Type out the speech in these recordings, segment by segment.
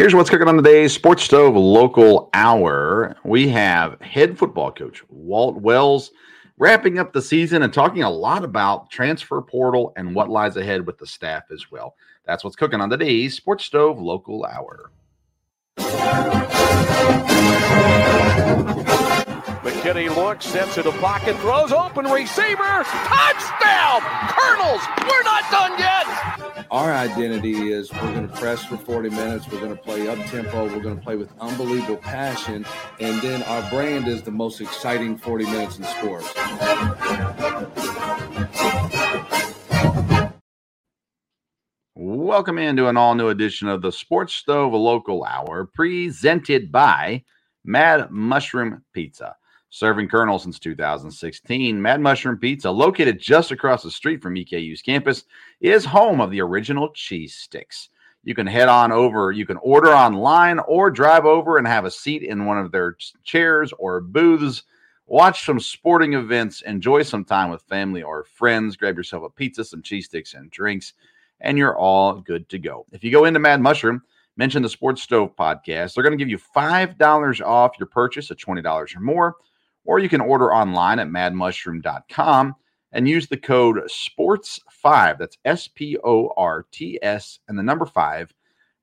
Here's what's cooking on today's Sports Stove Local Hour. We have head football coach Walt Wells wrapping up the season and talking a lot about transfer portal and what lies ahead with the staff as well. That's what's cooking on today's Sports Stove Local Hour. McKinney looks, steps into pocket, throws open receiver, touchdown! Colonels, we're not done yet. Our identity is we're going to press for 40 minutes, we're going to play up tempo, we're going to play with unbelievable passion, and then our brand is the most exciting 40 minutes in sports. Welcome into an all new edition of the Sports Stove Local Hour presented by Mad Mushroom Pizza. Serving Colonel since 2016, Mad Mushroom Pizza, located just across the street from EKU's campus, is home of the original cheese sticks. You can head on over, you can order online or drive over and have a seat in one of their chairs or booths. Watch some sporting events, enjoy some time with family or friends, grab yourself a pizza, some cheese sticks, and drinks, and you're all good to go. If you go into Mad Mushroom, mention the Sports Stove podcast, they're going to give you $5 off your purchase of $20 or more or you can order online at madmushroom.com and use the code SPORTS5. That's S P O R T S and the number five.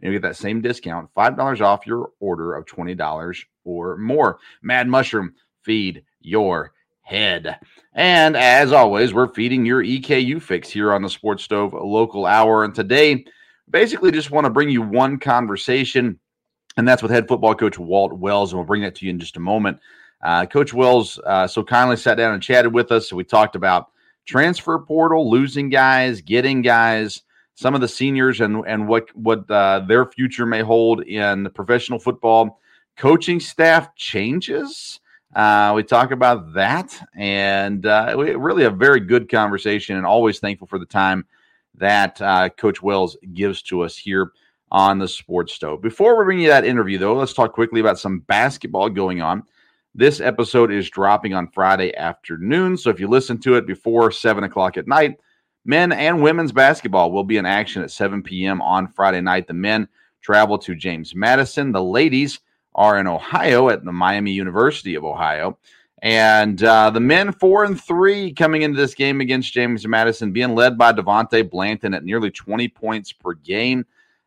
And you get that same discount, $5 off your order of $20 or more. Mad Mushroom, feed your head. And as always, we're feeding your EKU fix here on the Sports Stove Local Hour. And today, basically, just want to bring you one conversation, and that's with head football coach Walt Wells. And we'll bring that to you in just a moment. Uh, Coach Wells uh, so kindly sat down and chatted with us. We talked about transfer portal, losing guys, getting guys, some of the seniors, and and what what uh, their future may hold in professional football. Coaching staff changes. Uh, we talk about that, and uh, we really a very good conversation, and always thankful for the time that uh, Coach Wells gives to us here on the Sports Stove. Before we bring you that interview, though, let's talk quickly about some basketball going on. This episode is dropping on Friday afternoon. So if you listen to it before 7 o'clock at night, men and women's basketball will be in action at 7 p.m. on Friday night. The men travel to James Madison. The ladies are in Ohio at the Miami University of Ohio. And uh, the men four and three coming into this game against James Madison, being led by Devontae Blanton at nearly 20 points per game.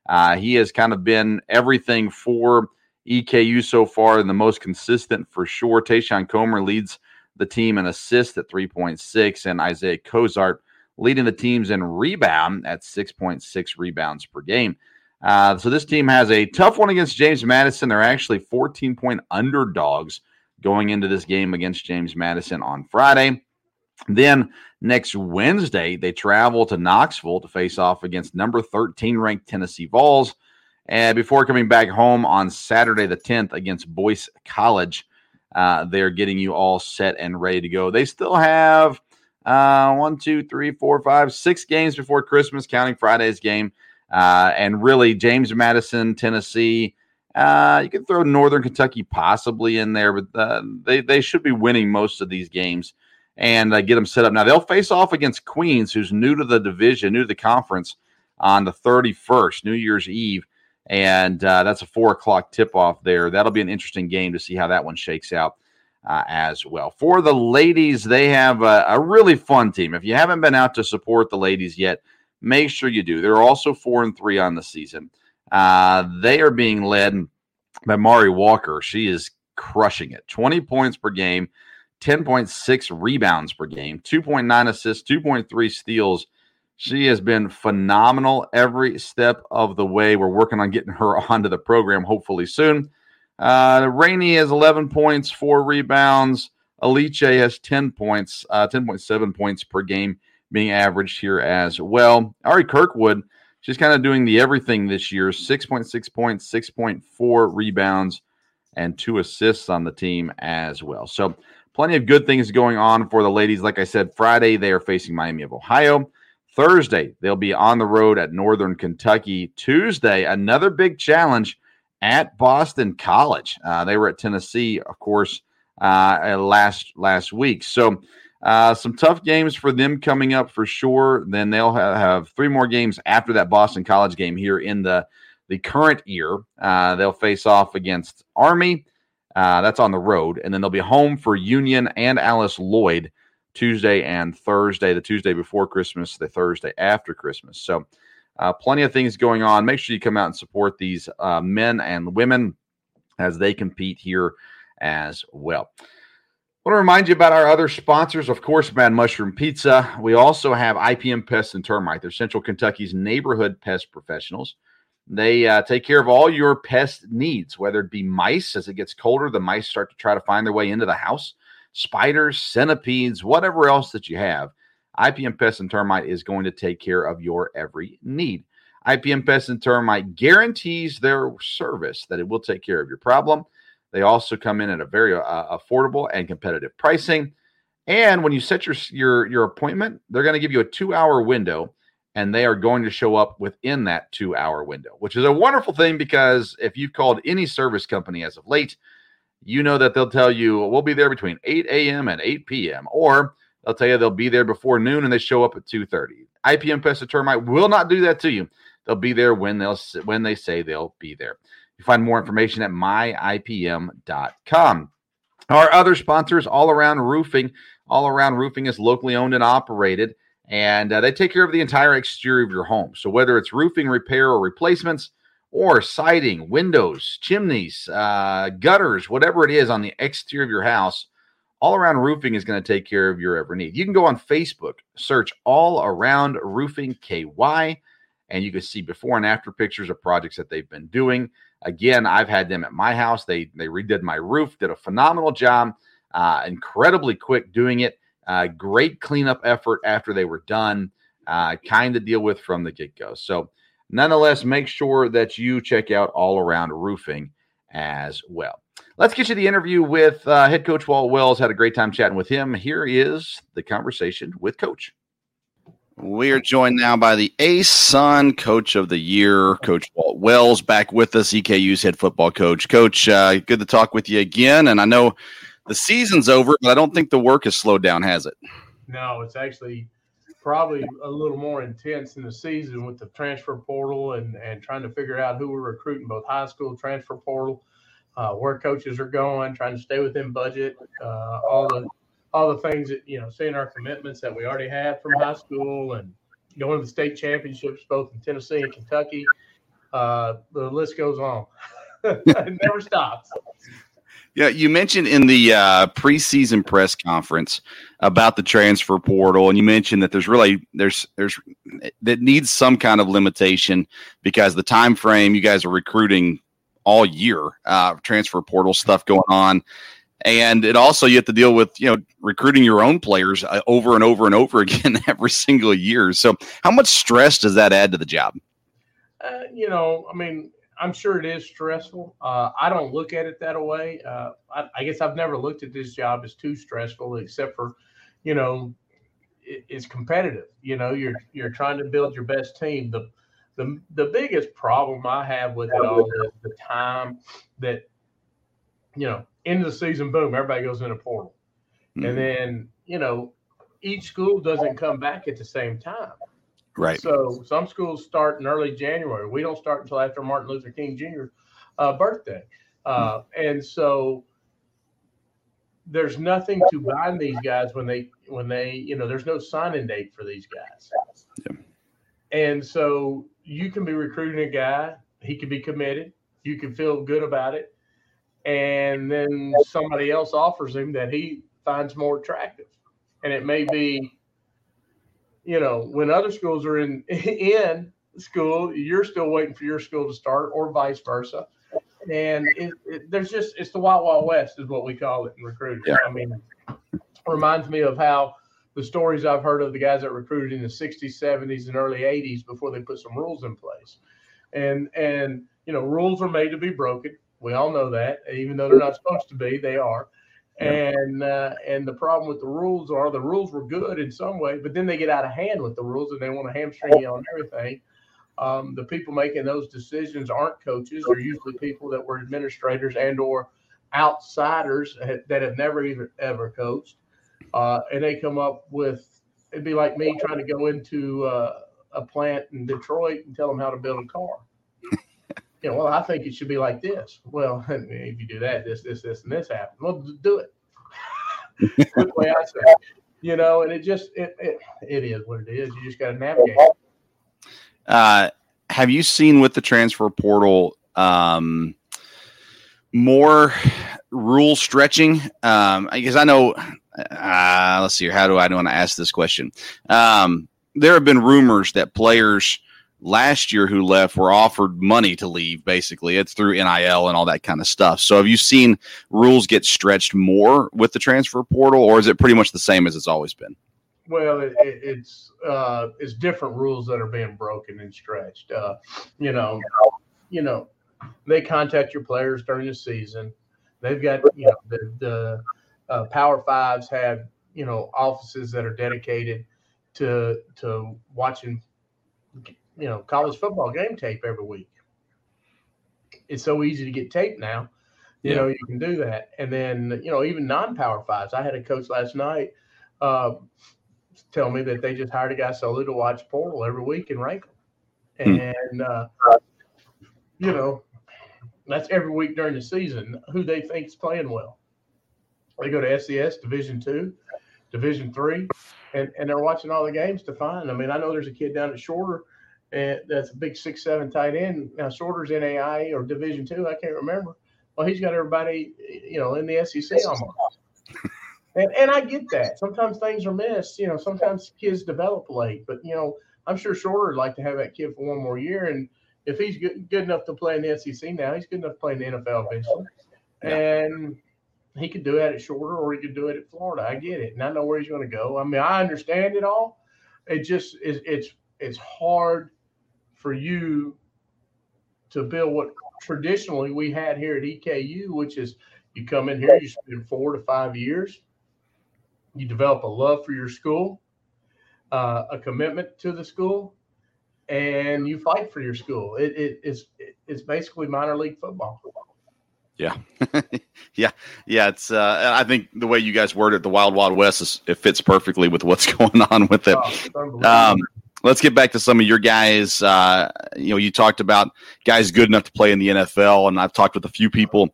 Uh, he has kind of been everything for EKU so far and the most consistent for sure. Tayshawn Comer leads the team in assists at 3.6, and Isaiah Cozart leading the teams in rebound at 6.6 rebounds per game. Uh, so this team has a tough one against James Madison. They're actually 14 point underdogs going into this game against James Madison on Friday. Then next Wednesday, they travel to Knoxville to face off against number 13 ranked Tennessee Vols and before coming back home on Saturday the 10th against Boyce College. Uh, they're getting you all set and ready to go. They still have uh, one, two, three, four, five, six games before Christmas, counting Friday's game. Uh, and really, James Madison, Tennessee. Uh, you can throw Northern Kentucky possibly in there, but uh, they they should be winning most of these games and uh, get them set up. Now they'll face off against Queens, who's new to the division, new to the conference, on the 31st, New Year's Eve and uh, that's a four o'clock tip off there. That'll be an interesting game to see how that one shakes out uh, as well. For the ladies, they have a, a, really fun team. If you haven't been out to support the ladies yet, make sure you do. They're also four and three on the season. Uh, they are being led by Mari Walker. She is crushing it 20 points per game, 10.6 rebounds per game, 2.9 assists, 2.3 steals she has been phenomenal every step of the way. We're working on getting her onto the program hopefully soon. Uh, Rainey has 11 points, four rebounds. Alice has 10 points, uh, 10.7 points per game being averaged here as well. Ari Kirkwood, she's kind of doing the everything this year 6.6 points, 6.4 rebounds, and two assists on the team as well. So, plenty of good things going on for the ladies. Like I said, Friday, they are facing Miami of Ohio. Thursday, they'll be on the road at Northern Kentucky. Tuesday, another big challenge at Boston College. Uh, they were at Tennessee, of course, uh, last last week. So uh, some tough games for them coming up for sure. Then they'll have, have, three more games after that Boston College game here in the the current year. Uh, they'll face off against Army. Uh, that's on the road, and then they'll be home for Union and Alice Lloyd Tuesday and Thursday. The Tuesday before Christmas, the Thursday after Christmas. So. Uh, plenty of things going on. Make sure you come out and support these uh, men and women as they compete here as well. I want to remind you about our other sponsors, of course, Mad Mushroom Pizza. We also have IPM Pest and Termite. They're Central Kentucky's neighborhood pest professionals. They uh, take care of all your pest needs, whether it be mice. As it gets colder, the mice start to try to find their way into the house, spiders, centipedes, whatever else that you have. IPM Pest and Termite is going to take care of your every need. IPM Pest and Termite guarantees their service that it will take care of your problem. They also come in at a very uh, affordable and competitive pricing. And when you set your your your appointment, they're going to give you a 2-hour window and they are going to show up within that 2-hour window, which is a wonderful thing because if you've called any service company as of late, you know that they'll tell you we'll be there between 8 a.m. and 8 p.m. or They'll tell you they'll be there before noon and they show up at 2:30. IPM Pest and Termite will not do that to you. They'll be there when they'll when they say they'll be there. You find more information at myipm.com. Our other sponsors, All Around Roofing. All Around Roofing is locally owned and operated, and uh, they take care of the entire exterior of your home. So whether it's roofing repair or replacements, or siding, windows, chimneys, uh, gutters, whatever it is on the exterior of your house, all Around Roofing is going to take care of your every need. You can go on Facebook, search All Around Roofing KY, and you can see before and after pictures of projects that they've been doing. Again, I've had them at my house. They they redid my roof, did a phenomenal job, uh, incredibly quick doing it. Uh, great cleanup effort after they were done. Uh, kind of deal with from the get go. So, nonetheless, make sure that you check out All Around Roofing as well. Let's get you the interview with uh, head coach Walt Wells. Had a great time chatting with him. Here is the conversation with Coach. We are joined now by the ASUN Coach of the Year, Coach Walt Wells, back with us, EKU's head football coach. Coach, uh, good to talk with you again. And I know the season's over, but I don't think the work has slowed down, has it? No, it's actually probably a little more intense in the season with the transfer portal and, and trying to figure out who we're recruiting, both high school transfer portal uh, where coaches are going, trying to stay within budget, uh, all the all the things that you know, seeing our commitments that we already have from high school and going to the state championships both in Tennessee and Kentucky. Uh, the list goes on. it never stops. Yeah, you mentioned in the uh, preseason press conference about the transfer portal, and you mentioned that there's really there's there's that needs some kind of limitation because the time frame you guys are recruiting all year, uh, transfer portal stuff going on. And it also, you have to deal with, you know, recruiting your own players uh, over and over and over again every single year. So, how much stress does that add to the job? Uh, you know, I mean, I'm sure it is stressful. Uh, I don't look at it that way. Uh, I, I, guess I've never looked at this job as too stressful, except for, you know, it, it's competitive. You know, you're you're trying to build your best team. The the the biggest problem I have with it all is the time that you know end of the season, boom, everybody goes in a portal, mm-hmm. and then you know each school doesn't come back at the same time. Right. So some schools start in early January. We don't start until after Martin Luther King Jr. Uh, birthday, uh, and so there's nothing to bind these guys when they when they you know there's no signing date for these guys. Yeah. And so you can be recruiting a guy, he can be committed, you can feel good about it, and then somebody else offers him that he finds more attractive. And it may be, you know, when other schools are in in school, you're still waiting for your school to start, or vice versa. And it, it, there's just it's the wild wild west is what we call it in recruiting. Yeah. I mean, reminds me of how the stories I've heard of the guys that recruited in the 60s, 70s, and early 80s before they put some rules in place. And and you know, rules are made to be broken. We all know that, even though they're not supposed to be, they are. And uh, and the problem with the rules are the rules were good in some way, but then they get out of hand with the rules and they want to hamstring you on everything. Um, the people making those decisions aren't coaches; they're usually people that were administrators and or outsiders that have never even ever coached, uh, and they come up with it'd be like me trying to go into uh, a plant in Detroit and tell them how to build a car. You know, well, I think it should be like this. Well, if you do that, this, this, this, and this happens. Well, do it. the way I say, you know, and it just it, it it is what it is. You just got to navigate. Uh, have you seen with the transfer portal um, more rule stretching? Um, because I know. Uh, let's see. here. How do I want to ask this question? Um, there have been rumors that players last year who left were offered money to leave. Basically, it's through NIL and all that kind of stuff. So, have you seen rules get stretched more with the transfer portal, or is it pretty much the same as it's always been? Well, it, it, it's uh, it's different rules that are being broken and stretched. Uh, you know, you know, they contact your players during the season. They've got you know the, the uh, Power Fives have you know offices that are dedicated to to watching you know college football game tape every week. It's so easy to get tape now. You yeah. know, you can do that. And then, you know, even non-power fives. I had a coach last night uh, tell me that they just hired a guy solely to watch portal every week and rank them. Hmm. And uh, you know, that's every week during the season. Who they think is playing well. They go to FCS Division Two, Division Three, and and they're watching all the games to find. I mean, I know there's a kid down at Shorter that's a big six seven tight end. Now Shorter's NAI or Division two, I can't remember. Well, he's got everybody, you know, in the SEC almost. and and I get that. Sometimes things are missed. You know, sometimes kids develop late, but you know, I'm sure Shorter would like to have that kid for one more year. And if he's good, good enough to play in the SEC now, he's good enough to play in the NFL eventually. Yeah. And he could do it at Shorter or he could do it at Florida. I get it, and I know where he's going to go. I mean, I understand it all. It just is. It's it's hard for you to build what traditionally we had here at EKU, which is you come in here, you spend four to five years, you develop a love for your school, uh, a commitment to the school, and you fight for your school. It, it, it's it's basically minor league football. Yeah, yeah, yeah. It's uh, I think the way you guys word it, the Wild Wild West, is, it fits perfectly with what's going on with it. Oh, um, let's get back to some of your guys. Uh, you know, you talked about guys good enough to play in the NFL, and I've talked with a few people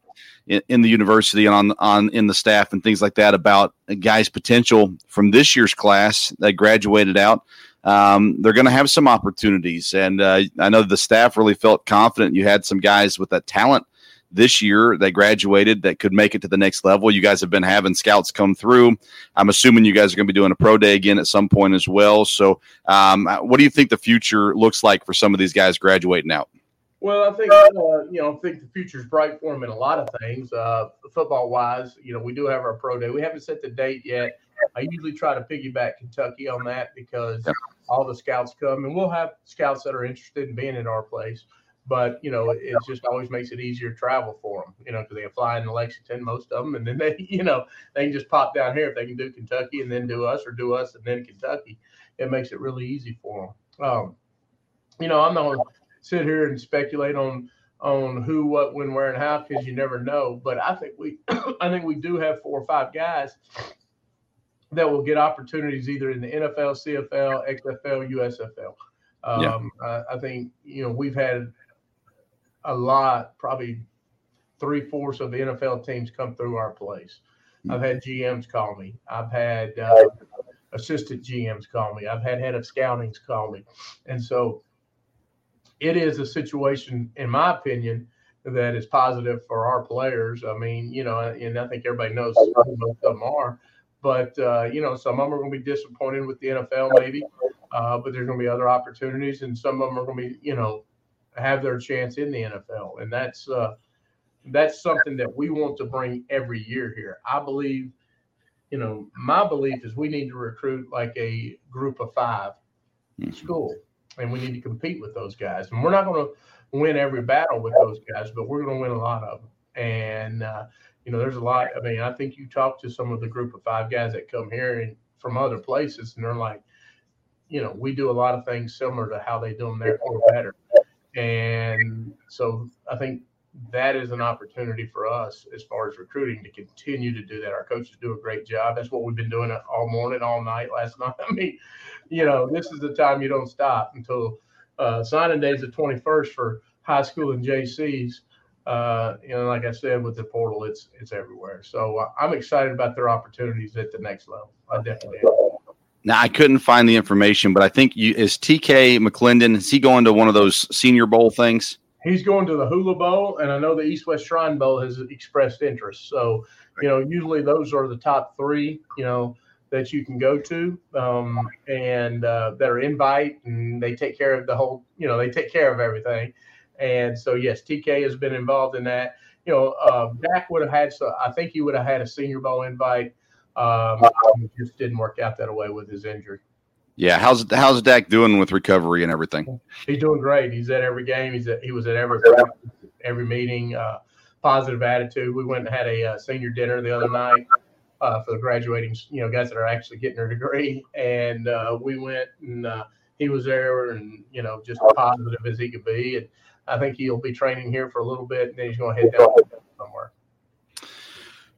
in, in, the university and on on in the staff and things like that about guys' potential from this year's class that graduated out. Um, they're going to have some opportunities, and uh, I know the staff really felt confident. You had some guys with that talent this year that graduated that could make it to the next level. You guys have been having scouts come through. I'm assuming you guys are going to be doing a pro day again at some point as well. So, um, what do you think the future looks like for some of these guys graduating out? Well, I think uh, you know, I think the future is bright for them in a lot of things. Uh, football wise, you know, we do have our pro day. We haven't set the date yet. I usually try to piggyback Kentucky on that because all the scouts come, and we'll have scouts that are interested in being in our place but you know it just always makes it easier to travel for them you know because they fly into lexington most of them and then they you know they can just pop down here if they can do kentucky and then do us or do us and then kentucky. It makes it really easy for them um, you know i'm not going to sit here and speculate on on who what when where and how because you never know but i think we i think we do have four or five guys that will get opportunities either in the nfl cfl xfl usfl um, yeah. I, I think you know we've had a lot, probably three fourths of the NFL teams come through our place. I've had GMs call me. I've had uh, assistant GMs call me. I've had head of scoutings call me, and so it is a situation, in my opinion, that is positive for our players. I mean, you know, and I think everybody knows most of them are. But uh, you know, some of them are going to be disappointed with the NFL, maybe. Uh, but there's going to be other opportunities, and some of them are going to be, you know, have their chance in the NFL, and that's uh, that's something that we want to bring every year here. I believe you know, my belief is we need to recruit like a group of 5 Mhm. school, and we need to compete with those guys. And we're not going to win every battle with those guys, but we're going to win a lot of them. And uh, you know, there's a lot. I mean, I think you talk to some of the group of five guys that come here and from other places, and they're like, you know, we do a lot of things similar to how they do them there or better. And so I think that is an opportunity for us as far as recruiting to continue to do that. Our coaches do a great job. That's what we've been doing all morning, all night, last night. I mean, you know, this is the time you don't stop until uh, signing day is the 21st for high school and JCs. Uh, you know, like I said, with the portal, it's it's everywhere. So uh, I'm excited about their opportunities at the next level. I definitely am. Now I couldn't find the information, but I think you is TK McClendon. Is he going to one of those Senior Bowl things? He's going to the Hula Bowl, and I know the East West Shrine Bowl has expressed interest. So, you know, usually those are the top three, you know, that you can go to, um, and uh, that are invite, and they take care of the whole, you know, they take care of everything. And so, yes, TK has been involved in that. You know, uh, Dak would have had, so I think he would have had a Senior Bowl invite. Um, it just didn't work out that way with his injury. Yeah, how's how's Dak doing with recovery and everything? He's doing great. He's at every game. He's at, he was at every every meeting. Uh, positive attitude. We went and had a uh, senior dinner the other night uh, for the graduating, you know, guys that are actually getting their degree, and uh, we went and uh, he was there, and you know, just positive as he could be. And I think he'll be training here for a little bit, and then he's going to head down somewhere.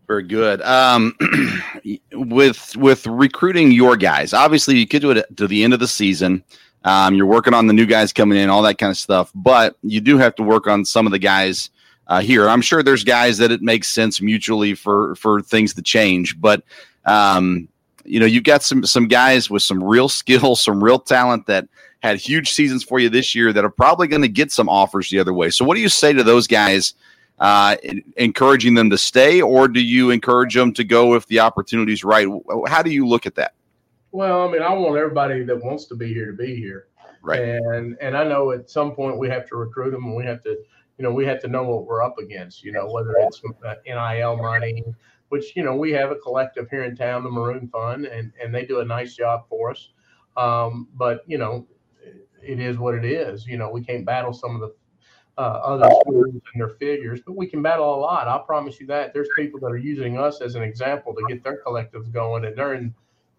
Very good. Um, with with recruiting your guys, obviously you could do it to the end of the season. Um, you're working on the new guys coming in, all that kind of stuff. But you do have to work on some of the guys uh, here. I'm sure there's guys that it makes sense mutually for for things to change. But um, you know, you've got some some guys with some real skill, some real talent that had huge seasons for you this year that are probably going to get some offers the other way. So, what do you say to those guys? Uh, encouraging them to stay, or do you encourage them to go if the opportunity is right? How do you look at that? Well, I mean, I want everybody that wants to be here to be here, right? And and I know at some point we have to recruit them, and we have to, you know, we have to know what we're up against. You know, whether it's uh, NIL money, which you know we have a collective here in town, the Maroon Fund, and and they do a nice job for us. Um, but you know, it is what it is. You know, we can't battle some of the uh, other schools and their figures, but we can battle a lot. I promise you that. There's people that are using us as an example to get their collectives going, and they're in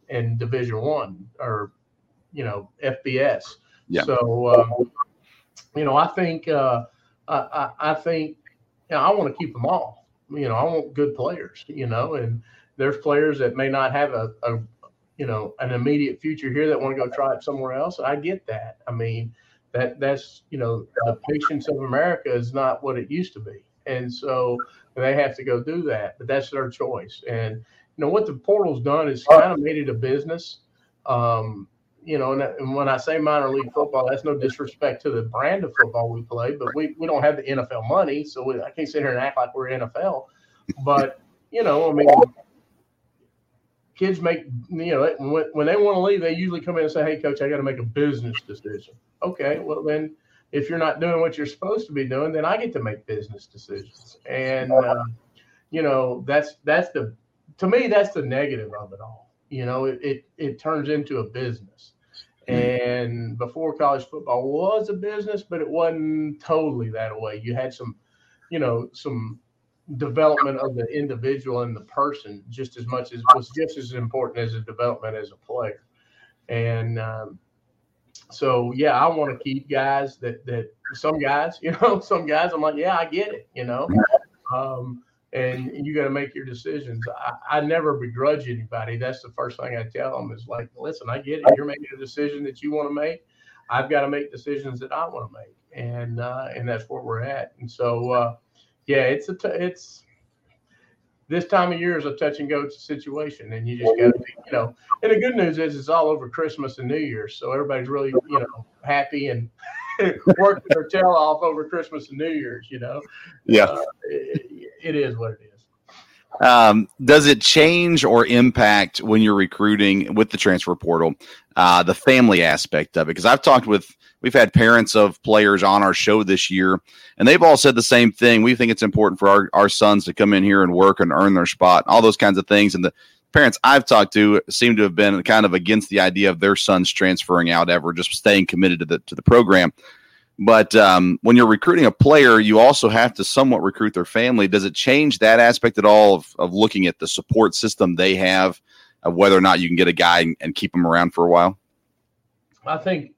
in Division One or you know FBS. Yeah. So um, you know, I think uh, I, I think you know, I want to keep them all. You know, I want good players. You know, and there's players that may not have a, a you know an immediate future here that want to go try it somewhere else. I get that. I mean that that's you know the patience of America is not what it used to be, and so they have to go do that. But that's their choice. And you know what the portal's done is kind of made it a business. Um, you know, and, and, when I say minor league football, that's no disrespect to the brand of football we play, but we, we don't have the NFL money, so we, I can't sit here and act like we're NFL. But you know, I mean, kids make you know when, when they want to leave, they usually come in and say, "Hey, coach, I got to make a business decision." Okay, well then, if you're not doing what you're supposed to be doing, then I get to make business decisions, and uh, you know that's that's the to me that's the negative of it all. You know, it it, it turns into a business. And before college football was a business, but it wasn't totally that way. You had some, you know, some development of the individual and the person just as much as was just as important as the development as a player. And um, so, yeah, I want to keep guys that that some guys, you know, some guys, I'm like, yeah, I get it, you know. Um, and you got to make your decisions. I, I, never begrudge anybody. That's the first thing I tell them is like, listen, I get it. You're making a decision that you want to make. I've got to make decisions that I want to make, and uh, and that's where we're at. And so, uh, yeah, it's a t- it's this time of year is a touch and go situation, and you just got to be, you know. And the good news is it's all over Christmas and New Year's, so everybody's really, you know, happy and working their tail off over Christmas and New Year's. You know, yeah, uh, it, it is what it is. Um, does it change or impact when you're recruiting with the transfer portal uh, the family aspect of it? Because I've talked with we've had parents of players on our show this year, and they've all said the same thing. We think it's important for our, our sons to come in here and work and earn their spot, all those kinds of things. And the parents I've talked to seem to have been kind of against the idea of their sons transferring out ever, just staying committed to the to the program. But um, when you're recruiting a player, you also have to somewhat recruit their family. Does it change that aspect at all of, of looking at the support system they have, of whether or not you can get a guy and, keep him around for a while? I think,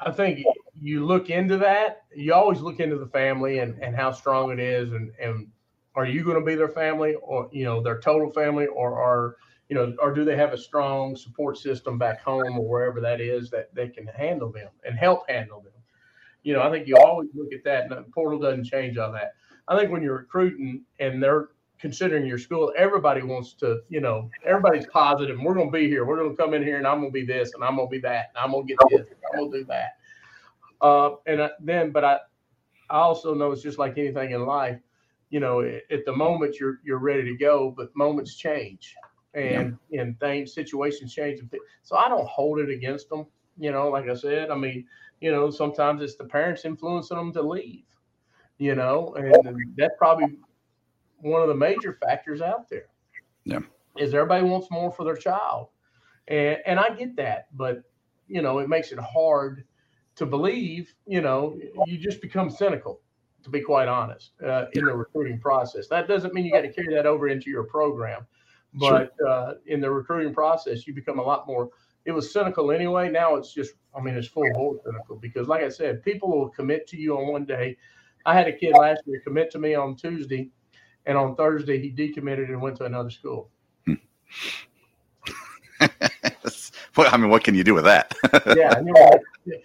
I think you look into that. You always look into the family and, and how strong it is, and and are you going to be their family or you know their total family, or are you know, or do they have a strong support system back home or wherever that is that they can handle them and help handle them? You know, I think you always look at that, and the portal doesn't change all that. I think when you're recruiting and they're considering your school, everybody wants to, you know, everybody's positive. We're going to be here. We're going to come in here, and I'm going to be this, and I'm going to be that, and I'm going to get this, and I'm going to do that. Uh, and I, then, but I, I also know it's just like anything in life. You know, at the moment you're you're ready to go, but moments change, and yeah. and things, situations change. So I don't hold it against them. You know, like I said, I mean, you know, sometimes it's the parents influencing them to leave, you know, and that's probably one of the major factors out there. Yeah. Is everybody wants more for their child. And and I get that, but you know, it makes it hard to believe, you know, you just become cynical, to be quite honest, uh, in the recruiting process. That doesn't mean you got to carry that over into your program, but sure. uh, in the recruiting process, you become a lot more it was cynical anyway. Now it's just, I mean, it's full bore cynical because, like I said, people will commit to you on one day. I had a kid last year commit to me on Tuesday, and on Thursday he decommitted and went to another school. I mean, what can you do with that? yeah, and,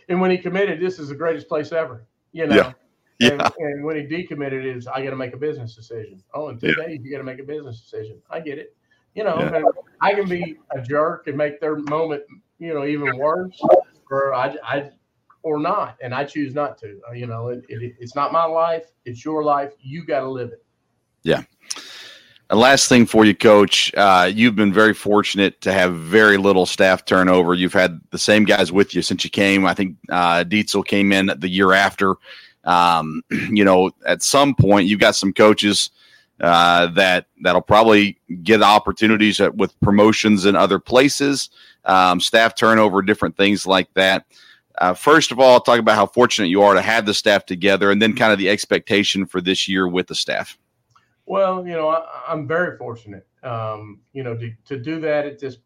and, when he committed, this is the greatest place ever. You know. Yeah. Yeah. And, and when he decommitted, is I got to make a business decision. Oh, in two yeah. days you got to make a business decision. I get it. You know, yeah. I can be a jerk and make their moment, you know, even worse, or I, I or not, and I choose not to. Uh, you know, it, it, it's not my life; it's your life. You got to live it. Yeah. And last thing for you, Coach, uh, you've been very fortunate to have very little staff turnover. You've had the same guys with you since you came. I think uh, Dietzel came in the year after. Um, you know, at some point, you've got some coaches uh, that that'll probably get opportunities with promotions in other places, um, staff turnover, different things like that. Uh, first of all, talk about how fortunate you are to have the staff together, and then kind of the expectation for this year with the staff. Well, you know, I, am very fortunate. Um, you know, to, to do that at this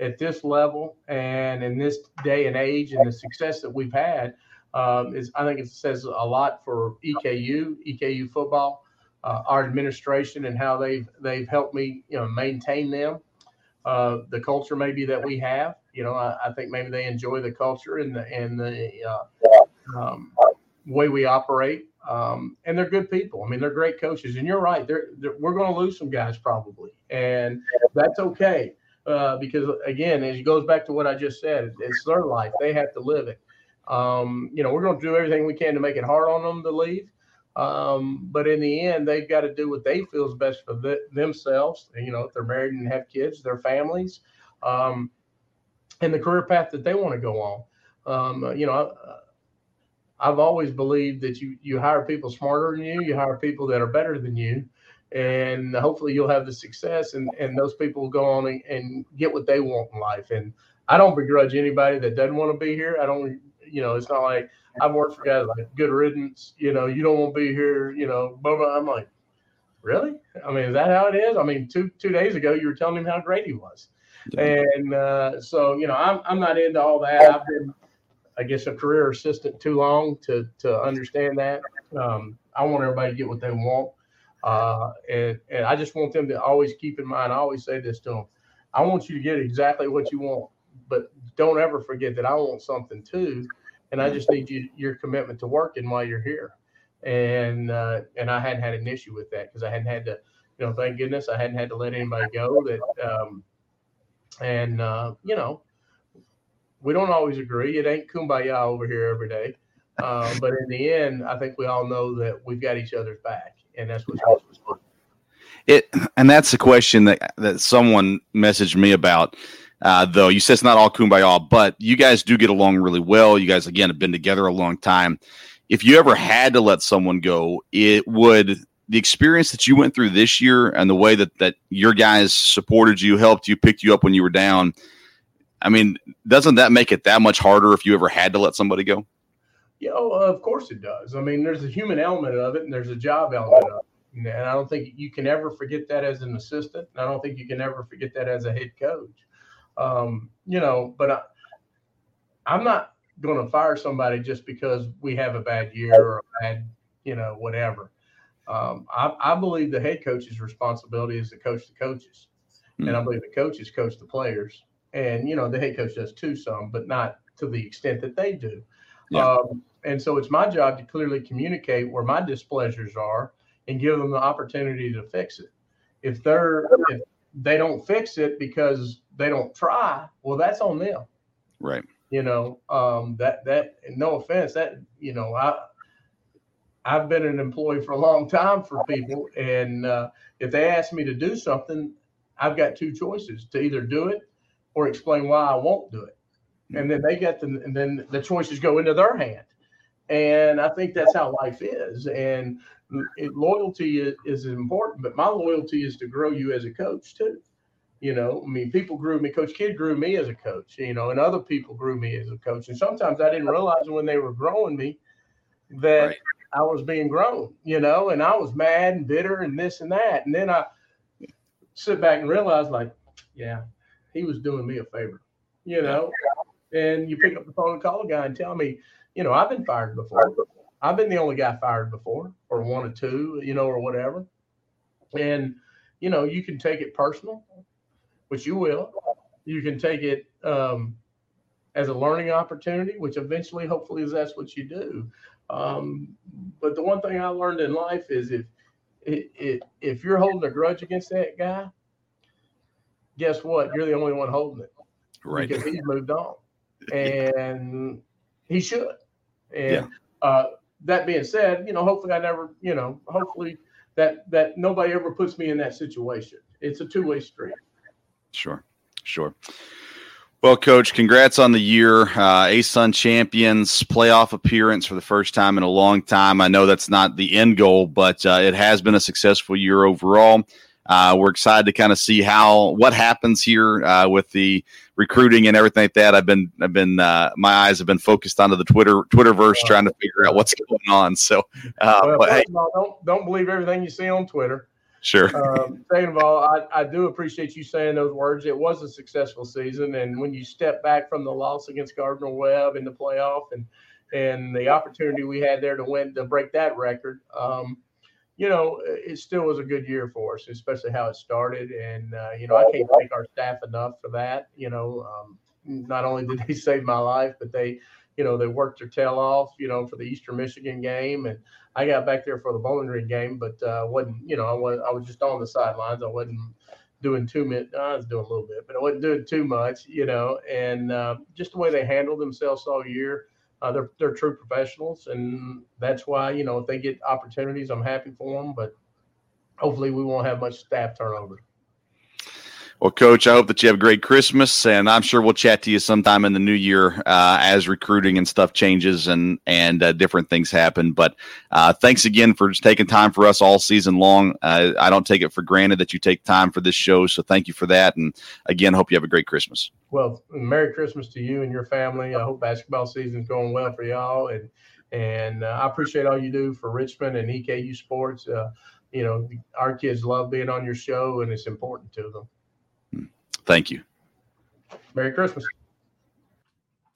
at this level and in this day and age, and the success that we've had um, is, I think, it says a lot for EKU, EKU football uh, our administration and how they've they've helped me you know maintain them. Uh, the culture maybe that we have you know I, I, think maybe they enjoy the culture and the and the uh, um, way we operate. Um, and they're good people. I mean they're great coaches. And you're right they're, they're we're going to lose some guys probably. And that's okay uh, because again it goes back to what I just said it's their life. They have to live it. Um, you know we're going to do everything we can to make it hard on them to leave um, but in the end, they've got to do what they feel is best for the, themselves. You know, if they're married and have kids, their families, um, and the career path that they want to go on. Um, you know, I, I've always believed that you you hire people smarter than you, you hire people that are better than you, and hopefully you'll have the success, and and those people will go on and, and get what they want in life. And I don't begrudge anybody that doesn't want to be here. I don't, you know, it's not like I've worked for guys like Good Riddance. You know, you don't want to be here. You know, blah, blah. I'm like, really? I mean, is that how it is? I mean, two two days ago you were telling him how great he was, yeah. and uh, so you know, I'm I'm not into all that. I've been, I guess, a career assistant too long to to understand that. Um, I want everybody to get what they want, uh, and and I just want them to always keep in mind. I always say this to them: I want you to get exactly what you want, but don't ever forget that I want something too and I just need you your commitment to working while you're here. And uh, and I hadn't had an issue with that because I hadn't had to, you know, thank goodness I hadn't had to let anybody go. That um, and uh, you know, we don't always agree. It ain't kumbaya over here every day. Uh, but in the end, I think we all know that we've got each other's back, and that's what's fun. It and that's the question that that someone messaged me about. Uh, though you said it's not all kumbaya, but you guys do get along really well. You guys, again, have been together a long time. If you ever had to let someone go, it would the experience that you went through this year and the way that that your guys supported you, helped you, picked you up when you were down. I mean, doesn't that make it that much harder if you ever had to let somebody go? You know, of course it does. I mean, there's a human element of it and there's a job element of it. And I don't think you can ever forget that as an assistant. I don't think you can ever forget that as a head coach. Um, you know, but I, I'm not going to fire somebody just because we have a bad year or a bad, you know, whatever. Um, I, I, believe the head coach's responsibility is to coach the coaches, mm-hmm. and I believe the coaches coach the players. And you know, the head coach does too some, but not to the extent that they do. Yeah. Um, and so it's my job to clearly communicate where my displeasures are and give them the opportunity to fix it. If they're if they don't fix it because they don't try, well, that's on them. Right. You know, um, that that no offense, that you know, I I've been an employee for a long time for people, and uh, if they ask me to do something, I've got two choices: to either do it or explain why I won't do it, and then they get the and then the choices go into their hand. And I think that's how life is. And it, loyalty is, is important, but my loyalty is to grow you as a coach too. You know, I mean, people grew me. Coach Kidd grew me as a coach. You know, and other people grew me as a coach. And sometimes I didn't realize when they were growing me that right. I was being grown. You know, and I was mad and bitter and this and that. And then I sit back and realize, like, yeah, he was doing me a favor. You know, and you pick up the phone and call a guy and tell me, you know, I've been fired before. I've been the only guy fired before, or one or two, you know, or whatever. And you know, you can take it personal, which you will. You can take it um, as a learning opportunity, which eventually, hopefully, is that's what you do. Um, but the one thing I learned in life is if it, if you're holding a grudge against that guy, guess what? You're the only one holding it. Right. Because he's moved on. And he should. And yeah. uh, that being said, you know, hopefully I never, you know, hopefully that that nobody ever puts me in that situation. It's a two way street. Sure, sure. Well, Coach, congrats on the year. Uh, ASUN champions, playoff appearance for the first time in a long time. I know that's not the end goal, but uh, it has been a successful year overall. Uh, we're excited to kind of see how what happens here uh, with the recruiting and everything like that. I've been I've been uh, my eyes have been focused onto the Twitter Twitterverse, trying to figure out what's going on. So, uh, well, but, hey. all, don't don't believe everything you see on Twitter. Sure. Um, second of all, I, I do appreciate you saying those words. It was a successful season, and when you step back from the loss against Gardner Webb in the playoff and and the opportunity we had there to win to break that record. Um, you know, it still was a good year for us, especially how it started. And, uh, you know, I can't thank our staff enough for that. You know, um, not only did they save my life, but they, you know, they worked their tail off, you know, for the Eastern Michigan game. And I got back there for the Bowling Green game, but uh, wasn't, you know, I was, I was just on the sidelines. I wasn't doing too much. I was doing a little bit, but I wasn't doing too much, you know, and uh, just the way they handled themselves all year uh, they're they're true professionals, and that's why you know if they get opportunities, I'm happy for them. But hopefully, we won't have much staff turnover. Well, Coach, I hope that you have a great Christmas, and I'm sure we'll chat to you sometime in the new year uh, as recruiting and stuff changes and and uh, different things happen. But uh, thanks again for taking time for us all season long. I don't take it for granted that you take time for this show, so thank you for that. And again, hope you have a great Christmas. Well, Merry Christmas to you and your family. I hope basketball season is going well for y'all, and and uh, I appreciate all you do for Richmond and EKU sports. Uh, you know, our kids love being on your show, and it's important to them. Thank you. Merry Christmas.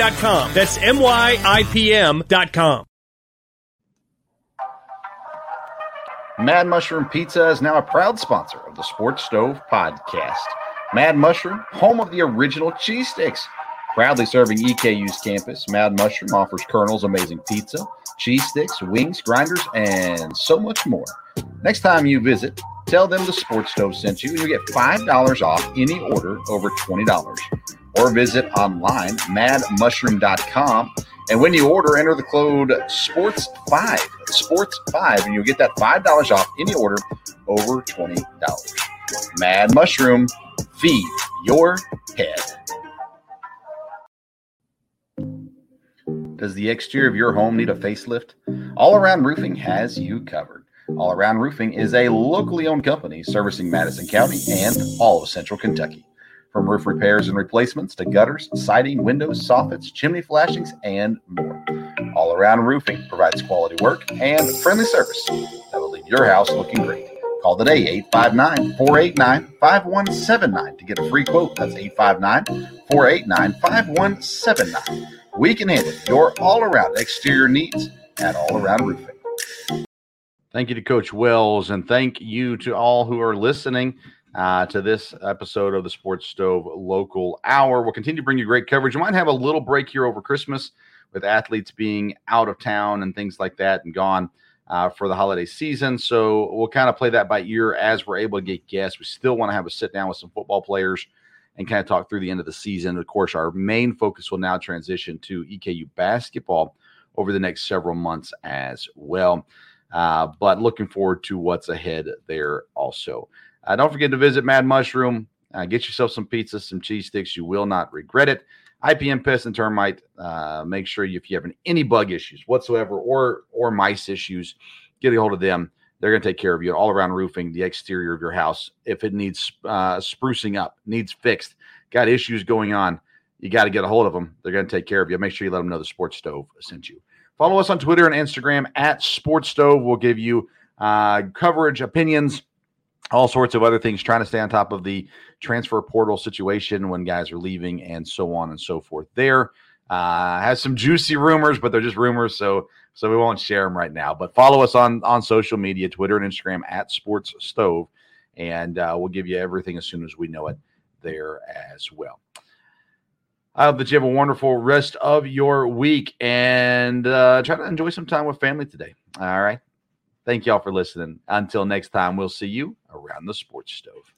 myipm.com. That's M-Y-I-P-M.com. Mad Mushroom Pizza is now a proud sponsor of the Sports Stove podcast. Mad Mushroom, home of the original cheese sticks. Proudly serving EKU's campus, Mad Mushroom offers Colonel's amazing pizza, cheese sticks, wings, grinders, and so much more. Next time you visit, tell them the Sports Stove sent you, and you get $5 off any order over $20. Or visit online, madmushroom.com. And when you order, enter the code SPORTS5, SPORTS5, and you'll get that $5 off any order over $20. Mad Mushroom, feed your head. Does the exterior of your home need a facelift? All Around Roofing has you covered. All Around Roofing is a locally owned company servicing Madison County and all of Central Kentucky. From roof repairs and replacements to gutters, siding, windows, soffits, chimney flashings, and more. All Around Roofing provides quality work and friendly service that will leave your house looking great. Call today 859 489 5179 to get a free quote. That's 859 489 5179. We can handle your all around exterior needs at All Around Roofing. Thank you to Coach Wells, and thank you to all who are listening uh, to this episode of the Sports Stove Local Hour. We'll continue to bring you great coverage. We might have a little break here over Christmas with athletes being out of town and things like that and gone uh, for the holiday season. So we'll kind of play that by ear as we're able to get guests. We still want to have a sit down with some football players and kind of talk through the end of the season. Of course, our main focus will now transition to EKU basketball over the next several months as well. Uh, but looking forward to what's ahead there also. Uh, don't forget to visit Mad Mushroom. Uh, get yourself some pizza, some cheese sticks. You will not regret it. IPM pest and termite. Uh, make sure you, if you have any bug issues whatsoever or or mice issues, get a hold of them. They're going to take care of you all around roofing, the exterior of your house. If it needs uh, sprucing up, needs fixed, got issues going on, you got to get a hold of them. They're going to take care of you. Make sure you let them know the Sports Stove sent you. Follow us on Twitter and Instagram at Sports Stove. We'll give you uh, coverage, opinions, all sorts of other things, trying to stay on top of the transfer portal situation when guys are leaving and so on and so forth. There uh, has some juicy rumors, but they're just rumors, so so we won't share them right now. But follow us on on social media, Twitter and Instagram at Sports Stove, and uh, we'll give you everything as soon as we know it there as well. I hope that you have a wonderful rest of your week and uh, try to enjoy some time with family today. All right. Thank y'all for listening. Until next time, we'll see you around the sports stove.